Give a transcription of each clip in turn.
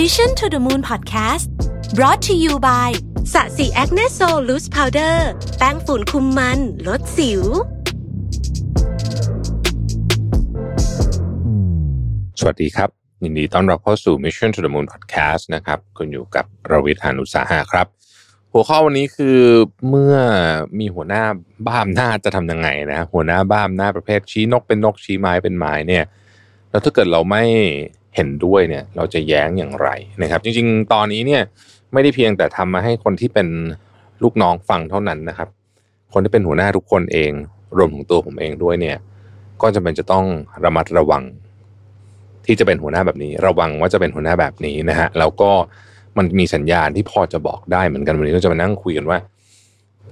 Mission to the Moon Podcast brought to you by Sasi Acne Sol Loose Powder แป้งฝุ่นคุมมัน ลดสิว สวัสดีครับ ยินดีต้อนรับเข้าสู่ Mission to the Moon Podcast นะครับ คุณอยู่กับรวิศ หาญอุตสาหะครับ หัวข้อวันนี้คือเมื่อมีหัวหน้าบ้าอำนาจจะทำยังไงนะ หัวหน้าบ้าอำนาจประเภทชี้นกเป็นนกชี้ไม้เป็นไม้เนี่ย แล้วถ้าเกิดเราไม่ เห็นด้วยเนี่ยเราจะแย้งอย่างไรนะครับ จริงๆ ตอนนี้เนี่ยไม่ได้เพียงแต่ทำมาให้คนที่เป็นลูกน้องฟังเท่านั้นนะครับ คนที่เป็นหัวหน้าทุกคนเอง รวมถึงตัวผมเองด้วยเนี่ย ก็จำเป็นจะต้องระมัดระวัง ที่จะเป็นหัวหน้าแบบนี้ ระวังว่าจะเป็นหัวหน้าแบบนี้นะฮะแล้วก็มันมีสัญญาณที่พอจะบอกได้เหมือนกันวันนี้เราจะมานั่งคุยกันว่า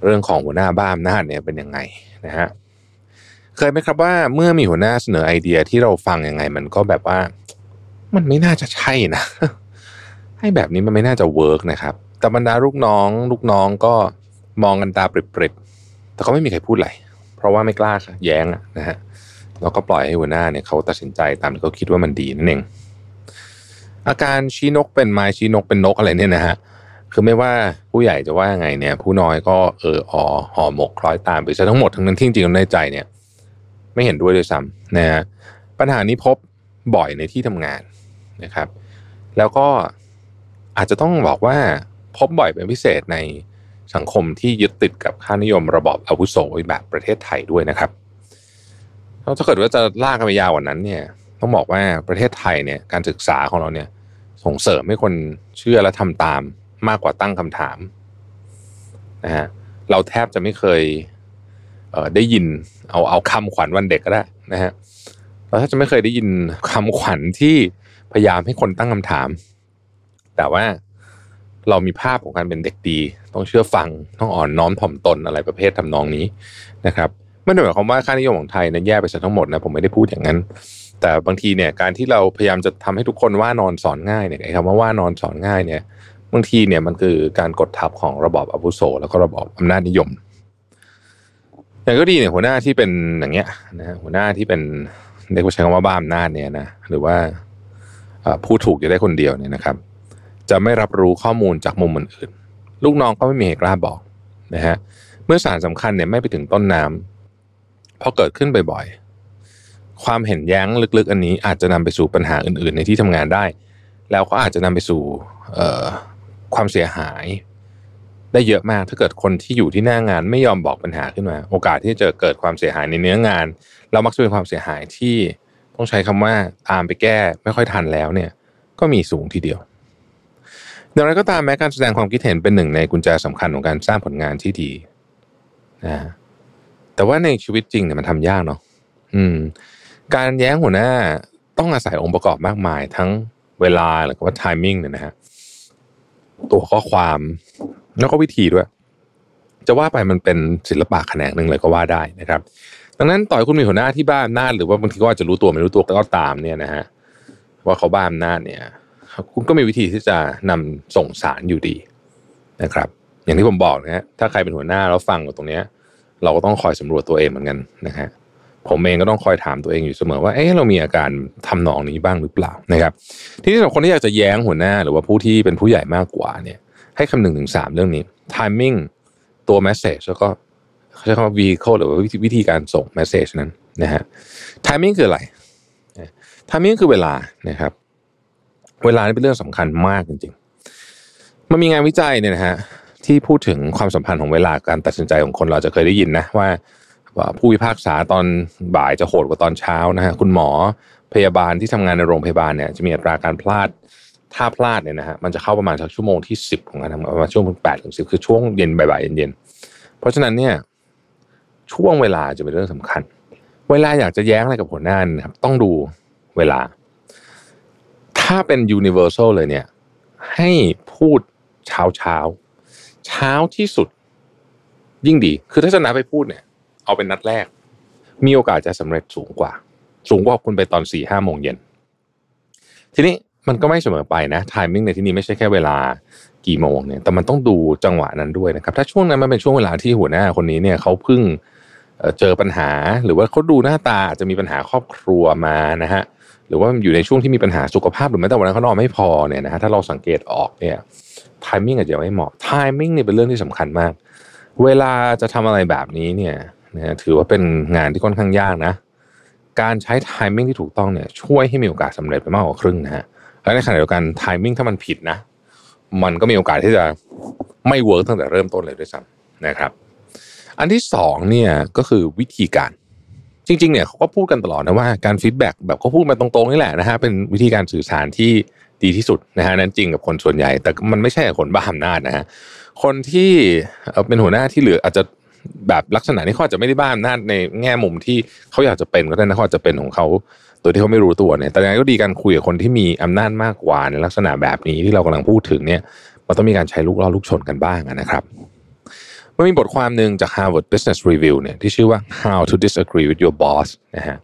เรื่องของหัวหน้าบ้าอำนาจเนี่ยเป็นยังไงนะฮะเคยไหมครับว่าเมื่อมีหัวหน้าเสนอไอเดียที่เราฟังยังไง มันก็แบบว่า มันไม่น่าจะใช่นะ ให้แบบนี้มันไม่น่าจะเวิร์กนะครับ แต่บรรดาลูกน้อง ลูกน้องก็มองกันตาปริบๆ แต่ก็ไม่มีใครพูดอะไร เพราะว่าไม่กล้าแย้งนะฮะ แล้วก็ปล่อยให้หัวหน้าเนี่ยเขาตัดสินใจตามที่เขาคิดว่ามันดีนั่นเอง อาการชี้นกเป็นไม้ชี้นกเป็นนกอะไรเนี่ยนะฮะ คือไม่ว่าผู้ใหญ่จะว่ายังไงเนี่ย ผู้น้อยก็เออออห่อหมกคล้อยตามไปซะทั้งหมดทั้งนั้นที่จริงๆในใจเนี่ย ไม่เห็นด้วยด้วยซ้ำนะฮะ ปัญหานี้พบบ่อยในที่ทำงาน นะครับ แล้วก็อาจจะต้องบอกว่าพบบ่อยเป็นพิเศษในสังคมที่ยึดติดกับค่านิยมระบอบอาวุโสแบบประเทศไทยด้วยนะครับถ้าเกิดว่าจะลากกันไปยาวกว่านั้นเนี่ย ต้องบอกว่าประเทศไทยเนี่ยการศึกษาของเราเนี่ย ส่งเสริมให้คนเชื่อและทำตามมากกว่าตั้งคำถามนะฮะเราแทบจะไม่เคยเได้ยินเอาเอาคำขวัญวันเด็กก็ได้นะฮะเราแทบจะไม่เคยได้ยินคำขวัญที่ พยายามให้คนตั้งคำถาม แต่ว่าเรามีภาพของการเป็นเด็กดี ต้องเชื่อฟังต้องอ่อนน้อมถ่อมตนอะไรประเภททำนองนี้นะครับไม่ได้หมายความว่าค่านิยมของไทยนั้นแย่ไปซะทั้งหมดนะผมไม่ได้พูดอย่างนั้น แต่บางทีเนี่ยการที่เราพยายามจะทำให้ทุกคนว่านอนสอนง่ายเนี่ยไอ้คำว่าว่านอนสอนง่ายเนี่ยบางทีเนี่ยมันคือการกดทับของระบอบอาวุโสแล้วก็ระบอบอำนาจนิยมอย่างก็ดีเนี่ยหัวหน้าที่เป็นอย่างเงี้ยนะฮะหัวหน้าที่เป็นเรียกว่าใช้คำว่าบ้าอำนาจเนี่ยนะหรือว่า ผู้ถูกอยู่ได้คนเดียวเนี่ยนะครับ จะไม่รับรู้ข้อมูลจากมุมอื่นๆลูกน้องก็ไม่มีเหตุกล้าบอกนะฮะเมื่อสารสำคัญเนี่ยไม่ไปถึงต้นน้ำพอเกิดขึ้นบ่อยๆความเห็นแย้งลึกๆ อันนี้อาจจะนำไปสู่ปัญหาอื่น ๆ ในที่ทำงานได้ แล้วก็อาจจะนำไปสู่ความเสียหายได้เยอะมากถ้าเกิดคนที่อยู่ที่หน้างานไม่ยอมบอกปัญหาขึ้นมา โอกาสที่จะเกิดความเสียหายในเนื้องาน เรามักจะเป็นความเสียหายที่ ต้องใช้คำว่าตามไปแก้ไม่ค่อยทันแล้วเนี่ย ก็มีสูงทีเดียวอย่างไรก็ตามแม้การแสดงความคิดเห็นเป็นหนึ่งในกุญแจสำคัญของการสร้างผลงานที่ดีนะแต่ว่าในชีวิตจริงเนี่ยมันทำยากเนาะอืม การแย้งหัวหน้าต้องอาศัยองค์ประกอบมากมาย ทั้งเวลาหรือว่า timing เนี่ยนะฮะตัวข้อความแล้วก็วิธีด้วย จะว่าไปมันเป็นศิลปะแขนงหนึ่งเลยก็ว่าได้นะครับ ดังนั้นต่อยคุณมีหัวหน้าที่บ้านน้าหรือว่าบางทีก็อาจจะรู้ตัวไม่รู้ตัวก็ตามเนี่ยนะฮะว่าเขาบ้านน้าเนี่ยคุณก็มีวิธีที่จะนำส่งสารอยู่ดีนะครับ อย่างที่ผมบอกนะฮะถ้าใครเป็นหัวหน้าแล้วฟังตรงเนี้ย เราก็ต้องคอยสำรวจตัวเองเหมือนกันนะฮะผมเองก็ต้องคอยถามตัวเองอยู่เสมอว่าเอ๊ะเรามีอาการทำนองนี้บ้างหรือเปล่านะครับ ทีนี้สำหรับคนที่อยากจะแย้งหัวหน้าหรือว่าผู้ที่เป็นผู้ใหญ่มากกว่าเนี่ย ให้คำนึงถึงสามเรื่องนี้ timing ตัว message แล้วก็ ใช้คำว่า vehicle หรือว่าวิธีการส่ง message นั้นนะฮะ timing คืออะไร timing คือเวลานะครับ เวลานี่เป็นเรื่องสำคัญมากจริงๆ มันมีงานวิจัยเนี่ยนะฮะที่พูดถึงความสัมพันธ์ของเวลาการตัดสินใจของคนเราจะเคยได้ยินนะว่าผู้พิพากษาตอนบ่ายจะโหดกว่าตอนเช้านะฮะคุณหมอพยาบาลที่ทำงานในโรงพยาบาลเนี่ยจะมีอัตราการพลาดถ้าพลาดเนี่ยนะฮะมันจะเข้าประมาณชั่วโมงที่สิบของการทำงานประมาณช่วงแปดถึงสิบคือช่วงเย็นบ่ายๆเย็นๆเพราะฉะนั้นเนี่ย ช่วงเวลาจะเป็นเรื่องสำคัญ เวลาอยากจะแย้งอะไรกับหัวหน้านะครับต้องดูเวลา ถ้าเป็น universal เลยเนี่ย ให้พูดเช้าเช้า เช้าที่สุดยิ่งดี คือถ้าจะนัดไปพูดเนี่ย เอาเป็นนัดแรก มีโอกาสจะสำเร็จสูงกว่า สูงกว่าคุณไปตอนสี่ห้าโมงเย็น ทีนี้มันก็ไม่เสมอไปนะทมมิ่งในที่นี้ไม่ใช่แค่เวลากี่โมงเนี่ย แต่มันต้องดูจังหวะนั้นด้วยนะครับ ถ้าช่วงนั้นมันเป็นช่วงเวลาที่หัวหน้าคนนี้เนี่ยเขาเพิ่ง เจอปัญหาหรือว่าเขาดูหน้าตาอาจจะมีปัญหาครอบครัวมานะฮะหรือว่าอยู่ในช่วงที่มีปัญหาสุขภาพหรือแม้แต่วันนั้นเขานอนไม่พอเนี่ยนะฮะถ้าเราสังเกตออกเนี่ย timing อาจจะไม่เหมาะ timing เนี่ยเป็นเรื่องที่สำคัญมาก เวลาจะทำอะไรแบบนี้เนี่ยนะถือว่าเป็นงานที่ค่อนข้างยากนะ การใช้ timing ที่ถูกต้องเนี่ยช่วยให้มีโอกาสสำเร็จไปมากกว่าครึ่งนะฮะและในขณะเดียวกัน timing ถ้ามันผิดนะ มันก็มีโอกาสที่จะไม่ work ตั้งแต่เริ่มต้นเลยด้วยซ้ำนะครับ อันที่สองเนี่ยก็คือวิธีการ จริง ๆ เนี่ยเขาก็พูดกันตลอดนะว่าการ feedback แบบเขาพูดมาตรงๆนี่แหละนะฮะเป็นวิธีการสื่อสารที่ดีที่สุดนะฮะนั้นจริงกับคนส่วนใหญ่ แต่มันไม่ใช่กับคนบ้าอำนาจนะฮะคนที่เป็นหัวหน้าที่เหลืออาจจะแบบลักษณะนี้เขาอาจจะไม่ได้บ้าอำนาจในแง่มุมที่เขาอยากจะเป็นก็ได้นะเขาอาจจะเป็นของเขาโดยที่เขาไม่รู้ตัวเนี่ย แต่ยังไงก็ดีการคุยกับคนที่มีอำนาจมากกว่าในลักษณะแบบนี้ที่เรากำลังพูดถึงเนี่ย มันต้องมีการใช้ลูกล่อลูกชนกันบ้างนะครับ มันมีบทความหนึ่งจาก Harvard Business Review เนี่ยที่ชื่อว่า How to Disagree with Your Boss นะฮะ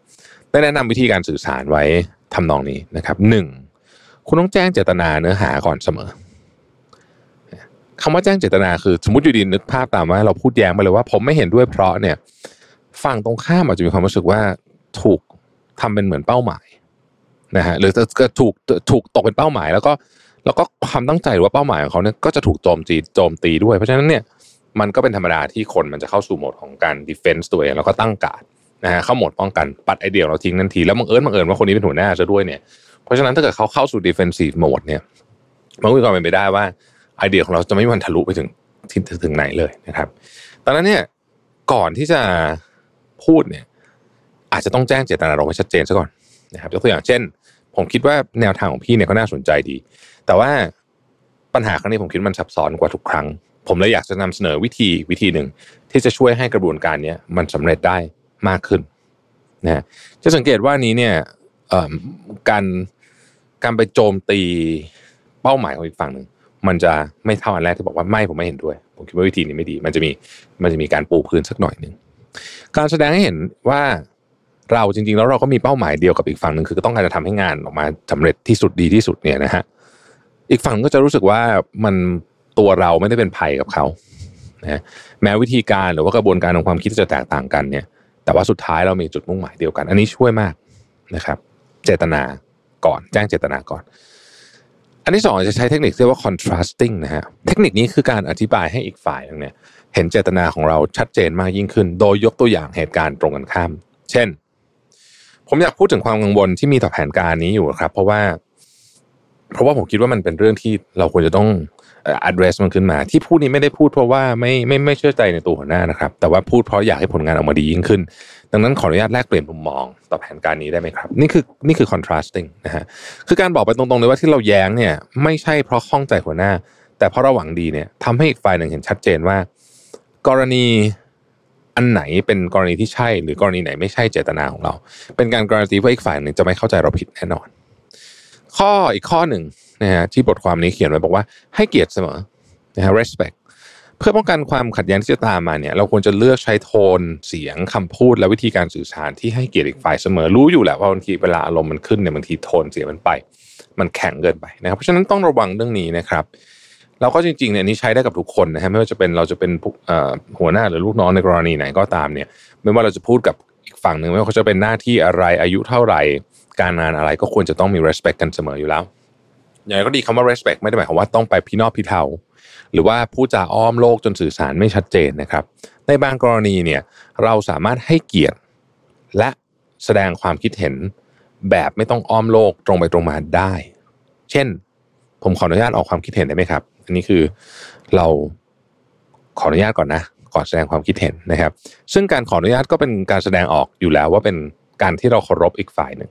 ได้แนะนำวิธีการสื่อสารไว้ทำนองนี้นะครับหนึ่งคุณต้องแจ้งเจตนาเนื้อหาก่อนเสมอคำว่าแจ้งเจตนาคือสมมติอยู่ดีนึกภาพตามว่าเราพูดแย้งไปเลยว่าผมไม่เห็นด้วยเพราะเนี่ยฝั่งตรงข้ามอาจจะมีความรู้สึกว่าถูกทำเป็นเหมือนเป้าหมายนะฮะหรือจะถูกถูกตกเป็นเป้าหมาย แล้วก็แล้วก็ความตั้งใจหรือว่าเป้าหมายของเขาเนี่ยก็จะถูกโจมตีโจมตีด้วย เพราะฉะนั้นเนี่ย มันก็เป็นธรรมดาที่คนมันจะเข้าสู่โหมดของการ defense ตัวเองแล้วก็ตั้งการ์ดนะฮะเข้าโหมดป้องกันปัดไอเดียเราทิ้งทันทีแล้วบังเอิญบังเอิญว่าคนนี้เป็นหัวหน้าซะด้วยเนี่ยเพราะฉะนั้นถ้าเกิดเขาเข้าสู่ defensive mode เนี่ยมันก็มีความเป็นไปได้ว่าไอเดียของเราจะไม่มันทะลุไปถึงถึงไหนเลยนะครับตอนนั้นเนี่ยก่อนที่จะพูดเนี่ยอาจจะต้องแจ้งเจตนาเราให้ชัดเจนซะก่อนนะครับยกตัวอย่างเช่น ผมคิดว่าแนวทางของพี่เนี่ยก็น่าสนใจดี แต่ว่าปัญหาครั้งนี้ผมคิดมันซับซ้อนกว่าทุกครั้ง ผมเลยอยากจะนำเสนอวิธีวิธีหนึ่งที่จะช่วยให้กระบวนการนี้มันสำเร็จได้มากขึ้นนะจะสังเกตว่านี้เนี่ยการการไปโจมตีเป้าหมายของอีกฝั่งหนึ่งมันจะไม่เท่าอันแรกที่บอกว่าไม่ผมไม่เห็นด้วย ผมคิดว่าวิธีนี้ไม่ดี มันจะมีมันจะมีการปูพื้นสักหน่อยหนึ่งการแสดงให้เห็นว่าเราจริงๆ แล้วเราก็มีเป้าหมายเดียวกับอีกฝั่งหนึ่งคือต้องการจะทำให้งานออกมาสาเร็จที่สุดดีที่สุดเนี่ยนะฮะอีกฝั่งก็จะรู้สึกว่ามัน ตัวเราไม่ได้เป็นภัยกับเขานะแม้วิธีการหรือว่ากระบวนการของความคิดจะแตกต่างกันเนี่ย แต่ว่าสุดท้ายเรามีจุดมุ่งหมายเดียวกัน อันนี้ช่วยมากนะครับ เจตนาก่อนแจ้งเจตนาก่อน อันที่สองจะใช้เทคนิคเรียกว่า contrasting นะฮะเทคนิคนี้คือการอธิบายให้อีกฝ่ายนึงเนี่ย เห็นเจตนาของเราชัดเจนมากยิ่งขึ้น โดยยกตัวอย่างเหตุการณ์ตรงกันข้าม เช่น ผมอยากพูดถึงความกังวลที่มีต่อแผนการนี้อยู่ครับ เพราะว่า เพราะว่าผมคิดว่ามันเป็นเรื่องที่เราควรจะต้อง address มันขึ้นมา ที่พูดนี้ไม่ได้พูดเพราะว่าไม่ไม่ไม่เชื่อใจในตัวหัวหน้านะครับ แต่ว่าพูดเพราะอยากให้ผลงานออกมาดียิ่งขึ้น ดังนั้นขออนุญาตแลกเปลี่ยนมุมมองต่อแผนการนี้ได้ไหมครับ นี่คือนี่คือ contrasting นะฮะคือการบอกไปตรงๆเลยว่าที่เราแย้งเนี่ย ไม่ใช่เพราะข้องใจหัวหน้า แต่เพราะเราหวังดีเนี่ยทำให้อีกฝ่ายหนึ่งเห็นชัดเจนว่า กรณีอันไหนเป็นกรณีที่ใช่หรือกรณีไหนไม่ใช่เจตนาของเรา เป็นการการันตีว่าอีกฝ่ายหนึ่งจะไม่เข้าใจเราผิดแน่นอน ข้ออีกข้อหนึ่งนะฮะที่บทความนี้เขียนไว้บอกว่าให้เกียรติเสมอนะฮะ respect เพื่อป้องกันความขัดแย้งที่จะตามมาเนี่ยเราควรจะเลือกใช้โทนเสียงคำพูดและวิธีการสื่อสารที่ให้เกียรติอีกฝ่ายเสมอรู้อยู่แหละว่าบางทีเวลาอารมณ์มันขึ้นเนี่ยบางทีโทนเสียงมันไป มันแข็งเกินไปนะครับเพราะฉะนั้นต้องระวังเรื่องนี้นะครับเราก็จริงๆเนี่ยนี้ใช้ได้กับทุกคนนะฮะไม่ว่าจะเป็นเราจะเป็นหัวหน้าหรือลูกน้องในกรณีไหนก็ตามเนี่ย ไม่ว่าเราจะพูดกับอีกฝั่งหนึ่งไม่ว่าเขาจะเป็นหน้าที่อะไรอายุเท่าไหร่ การงานอะไรก็ควรจะต้องมี respect กันเสมออยู่แล้วอย่างไรก็ดีคำว่า respect ไม่ได้หมายความว่าต้องไปพี่นอกพี่เทาหรือว่าพูดจาอ้อมโลกจนสื่อสารไม่ชัดเจนนะครับ ในบางกรณีเนี่ยเราสามารถให้เกียรติ และแสดงความคิดเห็นแบบไม่ต้องอ้อมโลกตรงไปตรงมาได้ เช่น ผมขออนุญาตออกความคิดเห็นได้ไหมครับ อันนี้คือเราขออนุญาตก่อนนะก่อนแสดงความคิดเห็นนะครับ ซึ่งการขออนุญาตก็เป็นการแสดงออกอยู่แล้วว่าเป็นการที่เราเคารพอีกฝ่ายหนึ่ง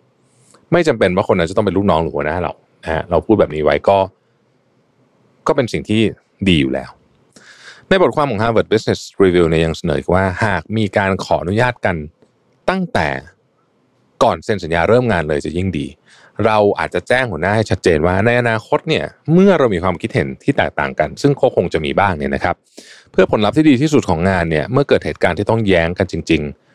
ไม่จำเป็นว่าคนนั้นจะต้องเป็นลูกน้องหรือหัวหน้าเรานะฮะเราพูดแบบนี้ไว้ก็ ก็เป็นสิ่งที่ดีอยู่แล้ว ในบทความของ Harvard Business Review เนี่ยยังเสนอว่าหากมีการขออนุญาตกันตั้งแต่ก่อนเซ็นสัญญาเริ่มงานเลยจะยิ่งดี เราอาจจะแจ้งหัวหน้าให้ชัดเจนว่าในอนาคตเนี่ยเมื่อเรามีความคิดเห็นที่แตกต่างกัน ซึ่งก็คงจะมีบ้างเนี่ยนะครับ เพื่อผลลัพธ์ที่ดีที่สุดของงานเนี่ยเมื่อเกิดเหตุการณ์ที่ต้องแย้งกันจริง ๆ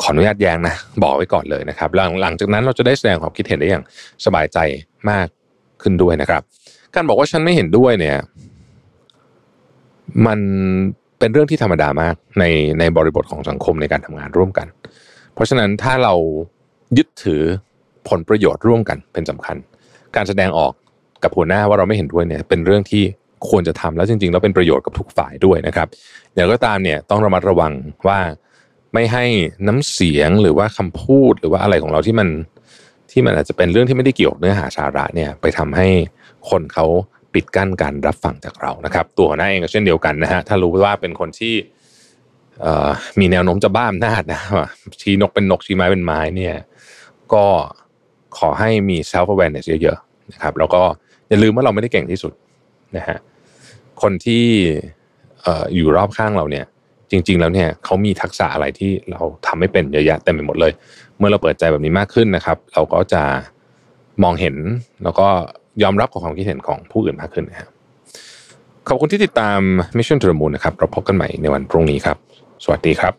ขออนุญาตแย้งนะบอกไว้ก่อนเลยนะครับหลังหลังจากนั้นเราจะได้แสดงความคิดเห็นได้อย่างสบายใจมากขึ้นด้วยนะครับ การบอกว่าฉันไม่เห็นด้วยเนี่ย มันเป็นเรื่องที่ธรรมดามากในในบริบทของสังคมในการทำงานร่วมกัน เพราะฉะนั้นถ้าเรายึดถือผลประโยชน์ร่วมกันเป็นสำคัญ การแสดงออกกับหัวหน้าว่าเราไม่เห็นด้วยเนี่ย เป็นเรื่องที่ควรจะทำแล้วจริงๆแล้วเป็นประโยชน์กับทุกฝ่ายด้วยนะครับอย่างก็ตามเนี่ยต้องระมัดระวังว่า ไม่ให้น้ำเสียงหรือว่าคำพูดหรือว่าอะไรของเราที่มันที่มันอาจจะเป็นเรื่องที่ไม่ได้เกี่ยวกับเนื้อหาสาระเนี่ยไปทำให้คนเขาปิดกั้นการรับฟังจากเรานะครับตัวหัวหน้าเองก็เช่นเดียวกันนะฮะถ้ารู้ว่าเป็นคนที่มีแนวโน้มจะบ้าอำนาจนะชี้นกเป็นนกชี้ไม้เป็นไม้เนี่ยก็ขอให้มี self awareness เยอะๆนะครับ แล้วก็อย่าลืมว่าเราไม่ได้เก่งที่สุดนะฮะคนที่อยู่รอบข้างเราเนี่ย จริง ๆ แล้วเนี่ยเขามีทักษะอะไรที่เราทำไม่เป็นเยอะแยะเต็มไปหมดเลย เมื่อเราเปิดใจแบบนี้มากขึ้นนะครับ เราก็จะมองเห็นแล้วก็ยอมรับกับความคิดเห็นของผู้อื่นมากขึ้นนะครับขอบคุณที่ติดตาม Mission to the Moon นะครับ เราพบกันใหม่ในวันพรุ่งนี้ครับ สวัสดีครับ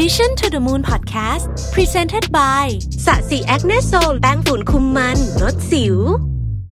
Mission to the Moon Podcast Presented by สะสีแอคเนโซลแป้งฝุ่นคุมมันลดสิว